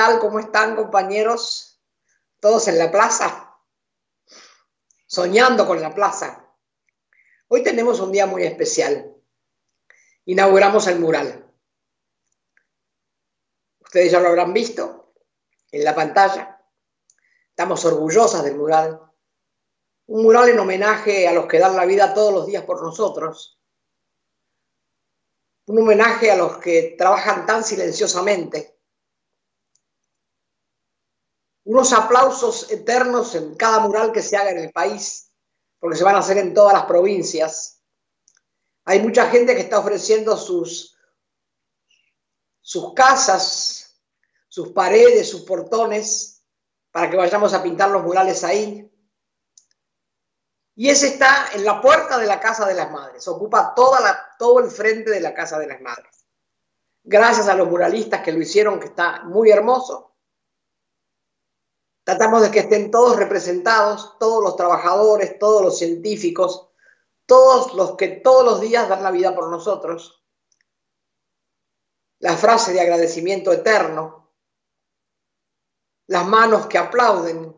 tal? ¿Cómo están compañeros? ¿Todos en la plaza? Soñando con la plaza. Hoy tenemos un día muy especial. Inauguramos el mural. Ustedes ya lo habrán visto en la pantalla. Estamos orgullosas del mural. Un mural en homenaje a los que dan la vida todos los días por nosotros. Un homenaje a los que trabajan tan silenciosamente unos aplausos eternos en cada mural que se haga en el país, porque se van a hacer en todas las provincias. Hay mucha gente que está ofreciendo sus, sus casas, sus paredes, sus portones, para que vayamos a pintar los murales ahí. Y ese está en la puerta de la Casa de las Madres, ocupa toda la, todo el frente de la Casa de las Madres. Gracias a los muralistas que lo hicieron, que está muy hermoso Tratamos de que estén todos representados, todos los trabajadores, todos los científicos, todos los que todos los días dan la vida por nosotros. La frase de agradecimiento eterno, las manos que aplauden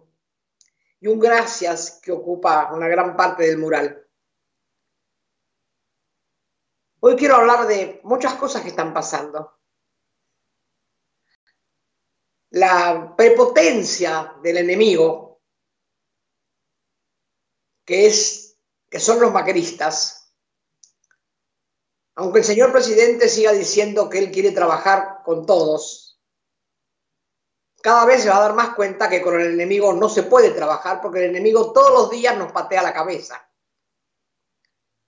y un gracias que ocupa una gran parte del mural. Hoy quiero hablar de muchas cosas que están pasando la prepotencia del enemigo, que, es, que son los macristas, aunque el señor presidente siga diciendo que él quiere trabajar con todos, cada vez se va a dar más cuenta que con el enemigo no se puede trabajar porque el enemigo todos los días nos patea la cabeza.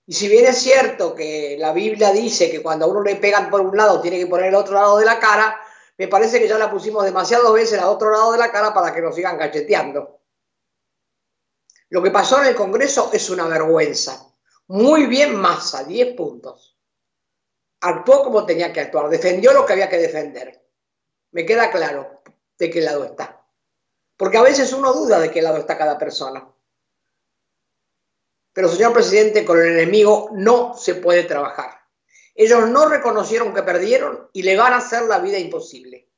Y si bien es cierto que la Biblia dice que cuando a uno le pegan por un lado tiene que poner el otro lado de la cara, me parece que ya la pusimos demasiadas veces al otro lado de la cara para que nos sigan cacheteando. Lo que pasó en el Congreso es una vergüenza. Muy bien Massa, 10 puntos. Actuó como tenía que actuar, defendió lo que había que defender. Me queda claro de qué lado está. Porque a veces uno duda de qué lado está cada persona. Pero, señor presidente, con el enemigo no se puede trabajar. Ellos no reconocieron que perdieron y le van a hacer la vida imposible.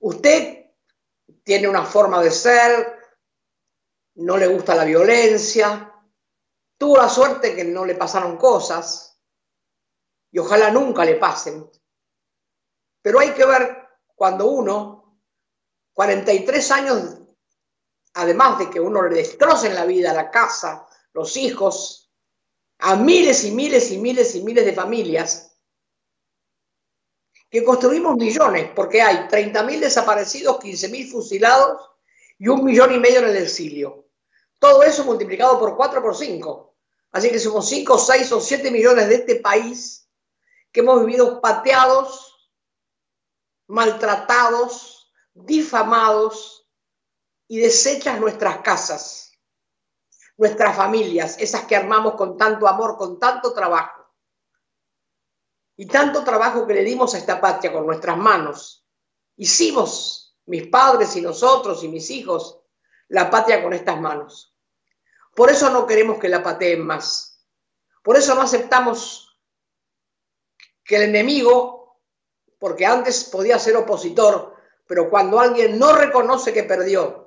Usted tiene una forma de ser, no le gusta la violencia, tuvo la suerte que no le pasaron cosas y ojalá nunca le pasen. Pero hay que ver cuando uno, 43 años, además de que uno le destrocen la vida, la casa, los hijos, a miles y miles y miles y miles de familias que construimos millones, porque hay 30.000 desaparecidos, 15.000 fusilados y un millón y medio en el exilio. Todo eso multiplicado por 4 por 5. Así que somos 5, 6 o 7 millones de este país que hemos vivido pateados, maltratados, difamados y deshechas nuestras casas nuestras familias, esas que armamos con tanto amor, con tanto trabajo. Y tanto trabajo que le dimos a esta patria con nuestras manos. Hicimos, mis padres y nosotros y mis hijos, la patria con estas manos. Por eso no queremos que la pateen más. Por eso no aceptamos que el enemigo, porque antes podía ser opositor, pero cuando alguien no reconoce que perdió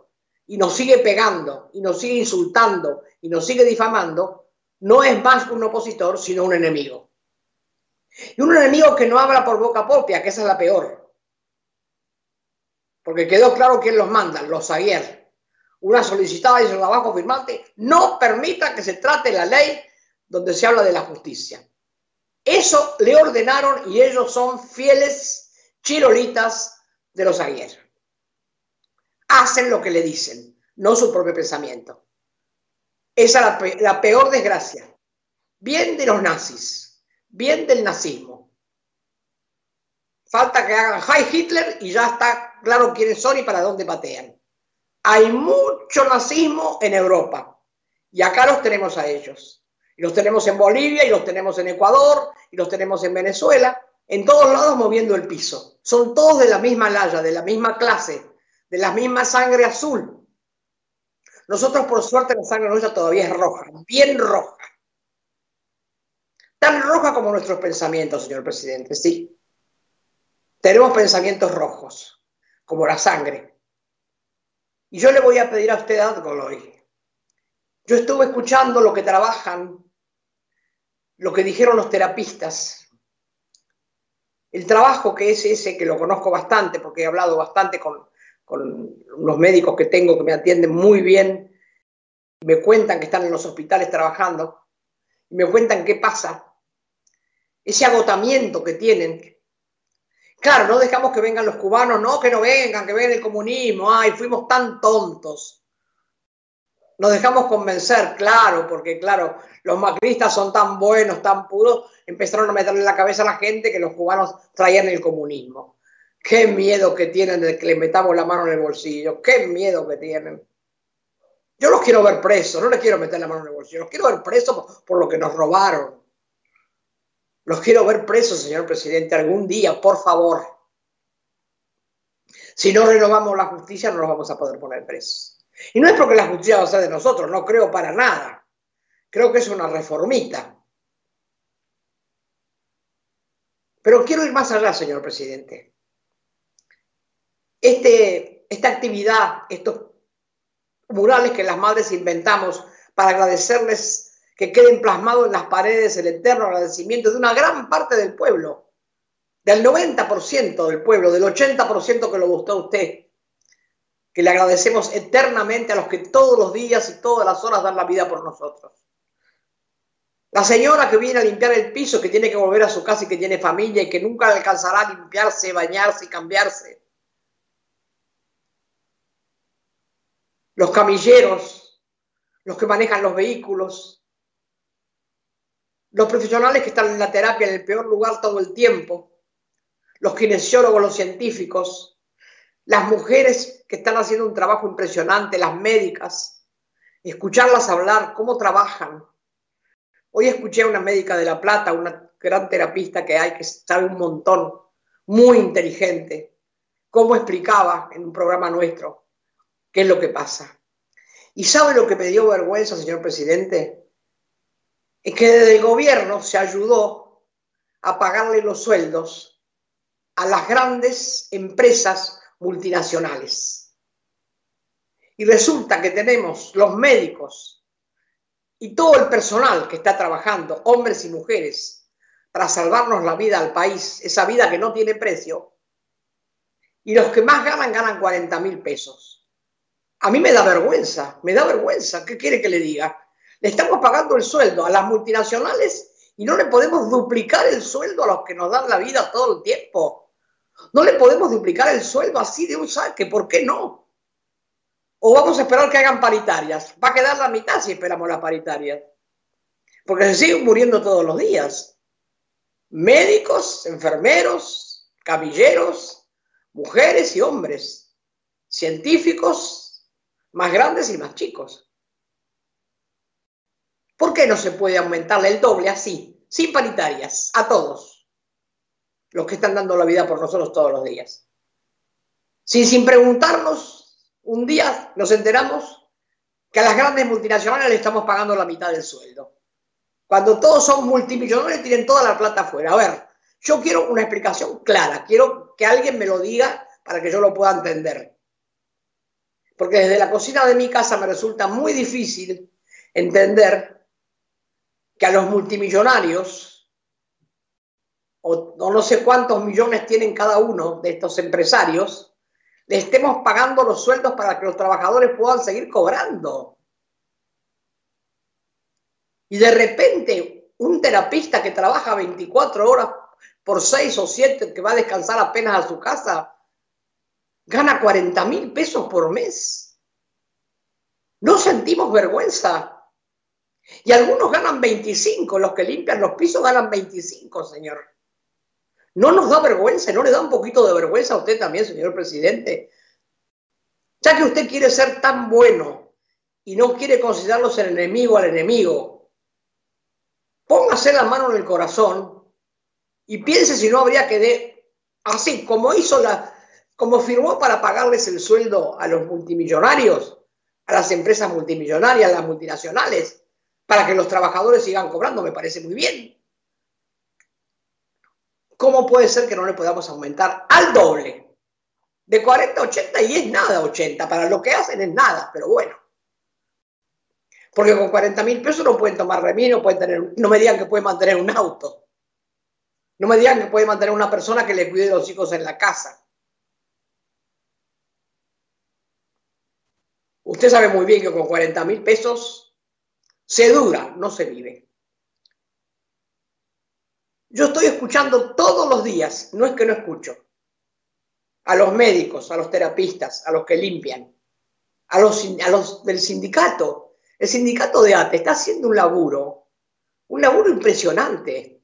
y nos sigue pegando y nos sigue insultando y nos sigue difamando, no es más un opositor, sino un enemigo. Y un enemigo que no habla por boca propia, que esa es la peor. Porque quedó claro quién los manda, los ayer. Una solicitada y su abajo firmante, no permita que se trate la ley donde se habla de la justicia. Eso le ordenaron y ellos son fieles chirolitas de los ayer hacen lo que le dicen, no su propio pensamiento. Esa es la, peor desgracia. Bien de los nazis, bien del nazismo. Falta que hagan High Hitler y ya está claro quiénes son y para dónde patean. Hay mucho nazismo en Europa y acá los tenemos a ellos. Y los tenemos en Bolivia y los tenemos en Ecuador y los tenemos en Venezuela, en todos lados moviendo el piso. Son todos de la misma laya, de la misma clase, de la misma sangre azul. Nosotros, por suerte, la sangre nuestra todavía es roja, bien roja. Tan roja como nuestros pensamientos, señor presidente, sí. tenemos pensamientos rojos, como la sangre. Y yo le voy a pedir a usted algo hoy. Yo estuve escuchando lo que trabajan, lo que dijeron los terapistas, el trabajo que es ese, que lo conozco bastante, porque he hablado bastante con, con los médicos que tengo que me atienden muy bien, me cuentan que están en los hospitales trabajando, y me cuentan qué pasa, ese agotamiento que tienen. Claro, no dejamos que vengan los cubanos, no, que no vengan, que vengan el comunismo, ay, fuimos tan tontos. Nos dejamos convencer, claro, porque claro, los macristas son tan buenos, tan puros, empezaron a meterle en la cabeza a la gente que los cubanos traían el comunismo. Qué miedo que tienen de que le metamos la mano en el bolsillo, qué miedo que tienen. Yo los quiero ver presos, no les quiero meter la mano en el bolsillo, los quiero ver presos por, lo que nos robaron. Los quiero ver presos, señor presidente, algún día, por favor. Si no renovamos la justicia, no los vamos a poder poner presos. Y no es porque la justicia va a ser de nosotros, no creo para nada. Creo que es una reformita. Pero quiero ir más allá, señor presidente. Este, esta actividad, estos murales que las madres inventamos para agradecerles que queden plasmados en las paredes el eterno agradecimiento de una gran parte del pueblo, del 90% del pueblo, del 80% que lo gustó a usted, que le agradecemos eternamente a los que todos los días y todas las horas dan la vida por nosotros. La señora que viene a limpiar el piso, que tiene que volver a su casa y que tiene familia y que nunca alcanzará a limpiarse, bañarse y cambiarse. Los camilleros, los que manejan los vehículos, los profesionales que están en la terapia en el peor lugar todo el tiempo, los kinesiólogos, los científicos, las mujeres que están haciendo un trabajo impresionante, las médicas, escucharlas hablar, cómo trabajan. Hoy escuché a una médica de La Plata, una gran terapista que hay, que sabe un montón, muy inteligente, cómo explicaba en un programa nuestro qué es lo que pasa. ¿Y sabe lo que me dio vergüenza, señor presidente? Es que desde el gobierno se ayudó a pagarle los sueldos a las grandes empresas multinacionales. Y resulta que tenemos los médicos y todo el personal que está trabajando, hombres y mujeres, para salvarnos la vida al país, esa vida que no tiene precio, y los que más ganan ganan 40 mil pesos. A mí me da vergüenza, me da vergüenza. ¿Qué quiere que le diga? Le estamos pagando el sueldo a las multinacionales y no le podemos duplicar el sueldo a los que nos dan la vida todo el tiempo. No le podemos duplicar el sueldo así de un saque, ¿por qué no? O vamos a esperar que hagan paritarias. Va a quedar la mitad si esperamos las paritarias. Porque se siguen muriendo todos los días. Médicos, enfermeros, camilleros, mujeres y hombres, científicos, más grandes y más chicos. ¿Por qué no se puede aumentarle el doble así, sin paritarias, a todos los que están dando la vida por nosotros todos los días? Sin, sin preguntarnos, un día nos enteramos que a las grandes multinacionales le estamos pagando la mitad del sueldo. Cuando todos son multimillonarios tienen toda la plata afuera. A ver, yo quiero una explicación clara, quiero que alguien me lo diga para que yo lo pueda entender porque desde la cocina de mi casa me resulta muy difícil entender que a los multimillonarios, o, no sé cuántos millones tienen cada uno de estos empresarios, le estemos pagando los sueldos para que los trabajadores puedan seguir cobrando. Y de repente, un terapista que trabaja 24 horas por 6 o 7, que va a descansar apenas a su casa, gana 40 mil pesos por mes. No sentimos vergüenza. Y algunos ganan 25, los que limpian los pisos ganan 25, señor. ¿No nos da vergüenza? ¿No le da un poquito de vergüenza a usted también, señor presidente? Ya que usted quiere ser tan bueno y no quiere considerarlos el enemigo al enemigo, póngase la mano en el corazón y piense si no habría que, de, así como hizo la, como firmó para pagarles el sueldo a los multimillonarios, a las empresas multimillonarias, a las multinacionales, para que los trabajadores sigan cobrando, me parece muy bien. ¿cómo puede ser que no le podamos aumentar al doble? De 40 a 80 y es nada 80, para lo que hacen es nada, pero bueno. Porque con 40 mil pesos no pueden tomar remis, no, pueden tener, no me digan que pueden mantener un auto. No me digan que puede mantener una persona que le cuide a los hijos en la casa. Usted sabe muy bien que con 40 mil pesos se dura, no se vive. Yo estoy escuchando todos los días, no es que no escucho, a los médicos, a los terapistas, a los que limpian, a los, del sindicato. El sindicato de ATE está haciendo un laburo, un laburo impresionante.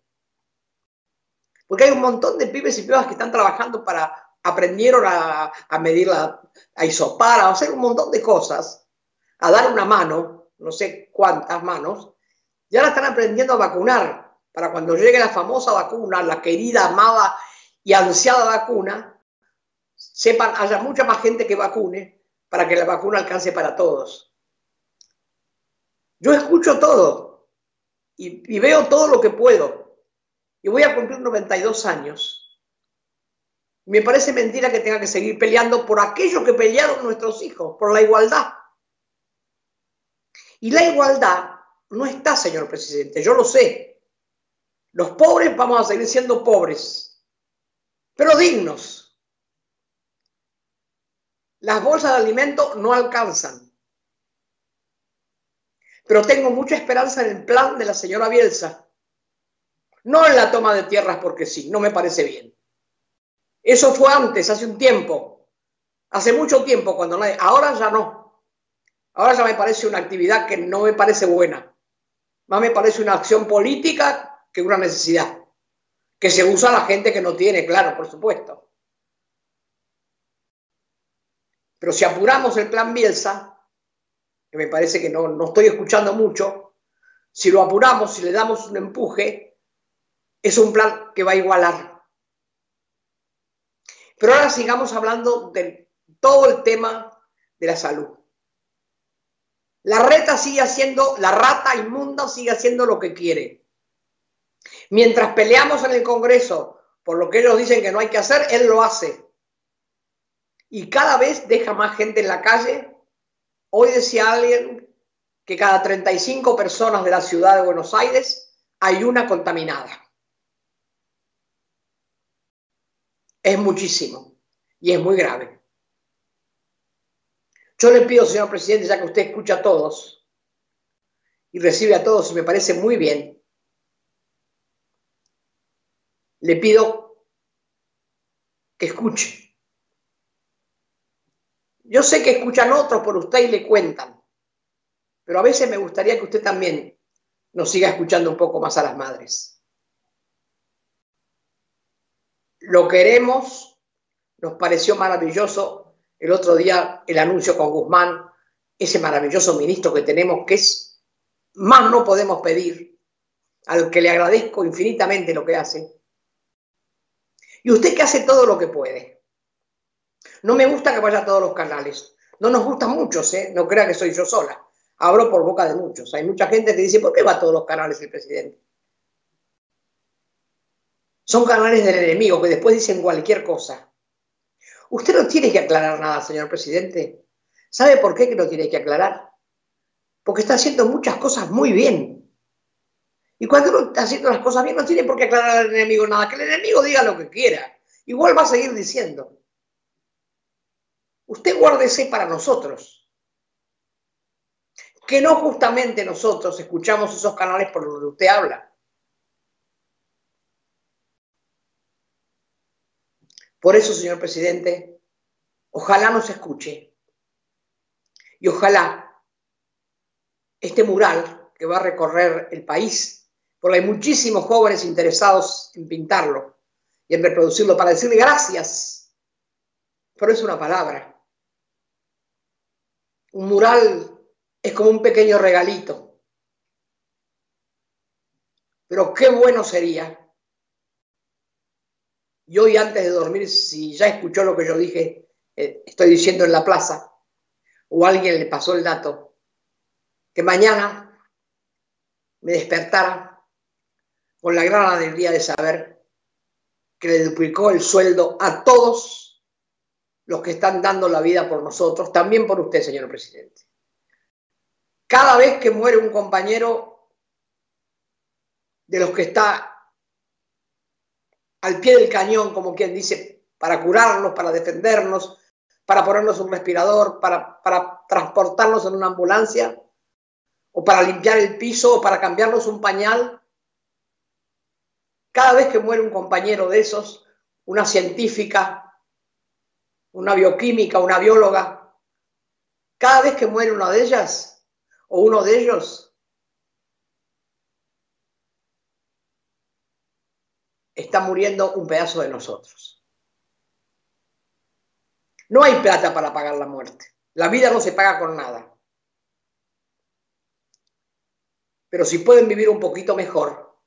Porque hay un montón de pibes y pibas que están trabajando para, aprendieron a, a medir, la, a isopar, a hacer un montón de cosas, a dar una mano, no sé cuántas manos, y ahora están aprendiendo a vacunar para cuando llegue la famosa vacuna, la querida, amada y ansiada vacuna, sepan, haya mucha más gente que vacune para que la vacuna alcance para todos. Yo escucho todo y, veo todo lo que puedo. Y voy a cumplir 92 años. Me parece mentira que tenga que seguir peleando por aquello que pelearon nuestros hijos, por la igualdad. Y la igualdad no está, señor presidente, yo lo sé. Los pobres vamos a seguir siendo pobres, pero dignos. Las bolsas de alimento no alcanzan. Pero tengo mucha esperanza en el plan de la señora Bielsa. No en la toma de tierras porque sí, no me parece bien. Eso fue antes, hace un tiempo. Hace mucho tiempo cuando nadie... Ahora ya no. Ahora ya me parece una actividad que no me parece buena. Más me parece una acción política que una necesidad, que se usa a la gente que no tiene, claro, por supuesto. Pero si apuramos el plan Bielsa, que me parece que no, no estoy escuchando mucho, si lo apuramos, si le damos un empuje, es un plan que va a igualar. Pero ahora sigamos hablando de todo el tema de la salud. La reta sigue haciendo, la rata inmunda sigue haciendo lo que quiere. Mientras peleamos en el Congreso por lo que ellos dicen que no hay que hacer, él lo hace. Y cada vez deja más gente en la calle. Hoy decía alguien que cada 35 personas de la ciudad de Buenos Aires hay una contaminada. Es muchísimo y es muy grave. Yo le pido, señor presidente, ya que usted escucha a todos y recibe a todos y me parece muy bien, le pido que escuche. Yo sé que escuchan otros por usted y le cuentan, pero a veces me gustaría que usted también nos siga escuchando un poco más a las madres. Lo queremos, nos pareció maravilloso el otro día el anuncio con Guzmán, ese maravilloso ministro que tenemos, que es más no podemos pedir, al que le agradezco infinitamente lo que hace. Y usted que hace todo lo que puede. No me gusta que vaya a todos los canales. No nos gustan muchos, ¿eh? No crea que soy yo sola. Hablo por boca de muchos. Hay mucha gente que dice, ¿por qué va a todos los canales el presidente? Son canales del enemigo que después dicen cualquier cosa. Usted no tiene que aclarar nada, señor presidente. ¿Sabe por qué que no tiene que aclarar? Porque está haciendo muchas cosas muy bien. Y cuando uno está haciendo las cosas bien, no tiene por qué aclarar al enemigo nada, que el enemigo diga lo que quiera. Igual va a seguir diciendo. Usted guárdese para nosotros. Que no justamente nosotros escuchamos esos canales por los que usted habla. Por eso, señor presidente, ojalá nos escuche. Y ojalá este mural que va a recorrer el país porque hay muchísimos jóvenes interesados en pintarlo y en reproducirlo para decirle gracias. Pero es una palabra. Un mural es como un pequeño regalito. Pero qué bueno sería. Y hoy antes de dormir, si ya escuchó lo que yo dije, eh, estoy diciendo en la plaza, o alguien le pasó el dato, que mañana me despertara con la gran alegría de saber que le duplicó el sueldo a todos los que están dando la vida por nosotros, también por usted, señor presidente. Cada vez que muere un compañero de los que está al pie del cañón, como quien dice, para curarnos, para defendernos, para ponernos un respirador, para, para transportarnos en una ambulancia, o para limpiar el piso, o para cambiarnos un pañal. Cada vez que muere un compañero de esos, una científica, una bioquímica, una bióloga, cada vez que muere una de ellas o uno de ellos, está muriendo un pedazo de nosotros. No hay plata para pagar la muerte. La vida no se paga con nada. Pero si pueden vivir un poquito mejor,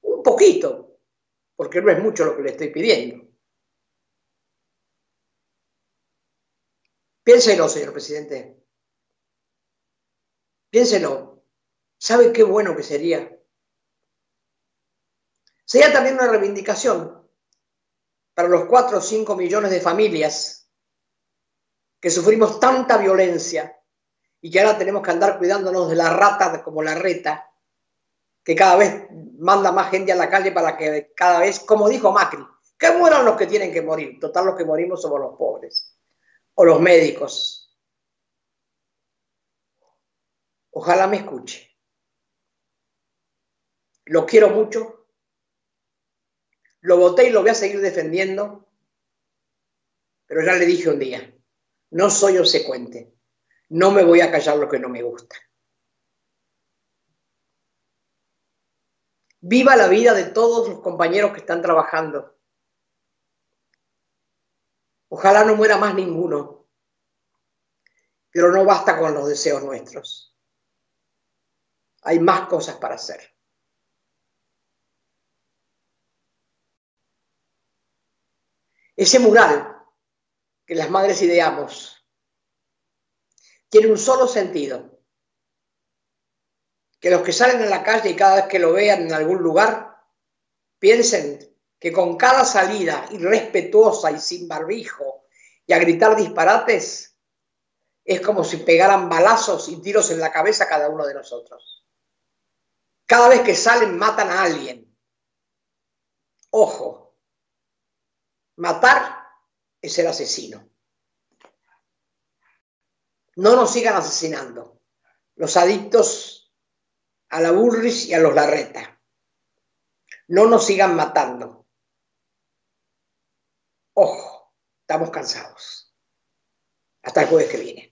un poquito, porque no es mucho lo que le estoy pidiendo. Piénselo, señor presidente. Piénselo. ¿Sabe qué bueno que sería? Sería también una reivindicación para los cuatro o cinco millones de familias que sufrimos tanta violencia y que ahora tenemos que andar cuidándonos de la rata como la reta, que cada vez manda más gente a la calle para que cada vez, como dijo Macri, que mueran los que tienen que morir. Total, los que morimos somos los pobres o los médicos. Ojalá me escuche. Lo quiero mucho. Lo voté y lo voy a seguir defendiendo. Pero ya le dije un día, no soy obsecuente. No me voy a callar lo que no me gusta. Viva la vida de todos los compañeros que están trabajando. Ojalá no muera más ninguno. Pero no basta con los deseos nuestros. Hay más cosas para hacer. Ese mural que las madres ideamos tiene un solo sentido. Que los que salen en la calle y cada vez que lo vean en algún lugar, piensen que con cada salida irrespetuosa y sin barbijo y a gritar disparates, es como si pegaran balazos y tiros en la cabeza a cada uno de nosotros. Cada vez que salen matan a alguien. Ojo, matar es el asesino. No nos sigan asesinando. Los adictos a la burris y a los larreta. No nos sigan matando. Ojo, estamos cansados. Hasta el jueves que viene.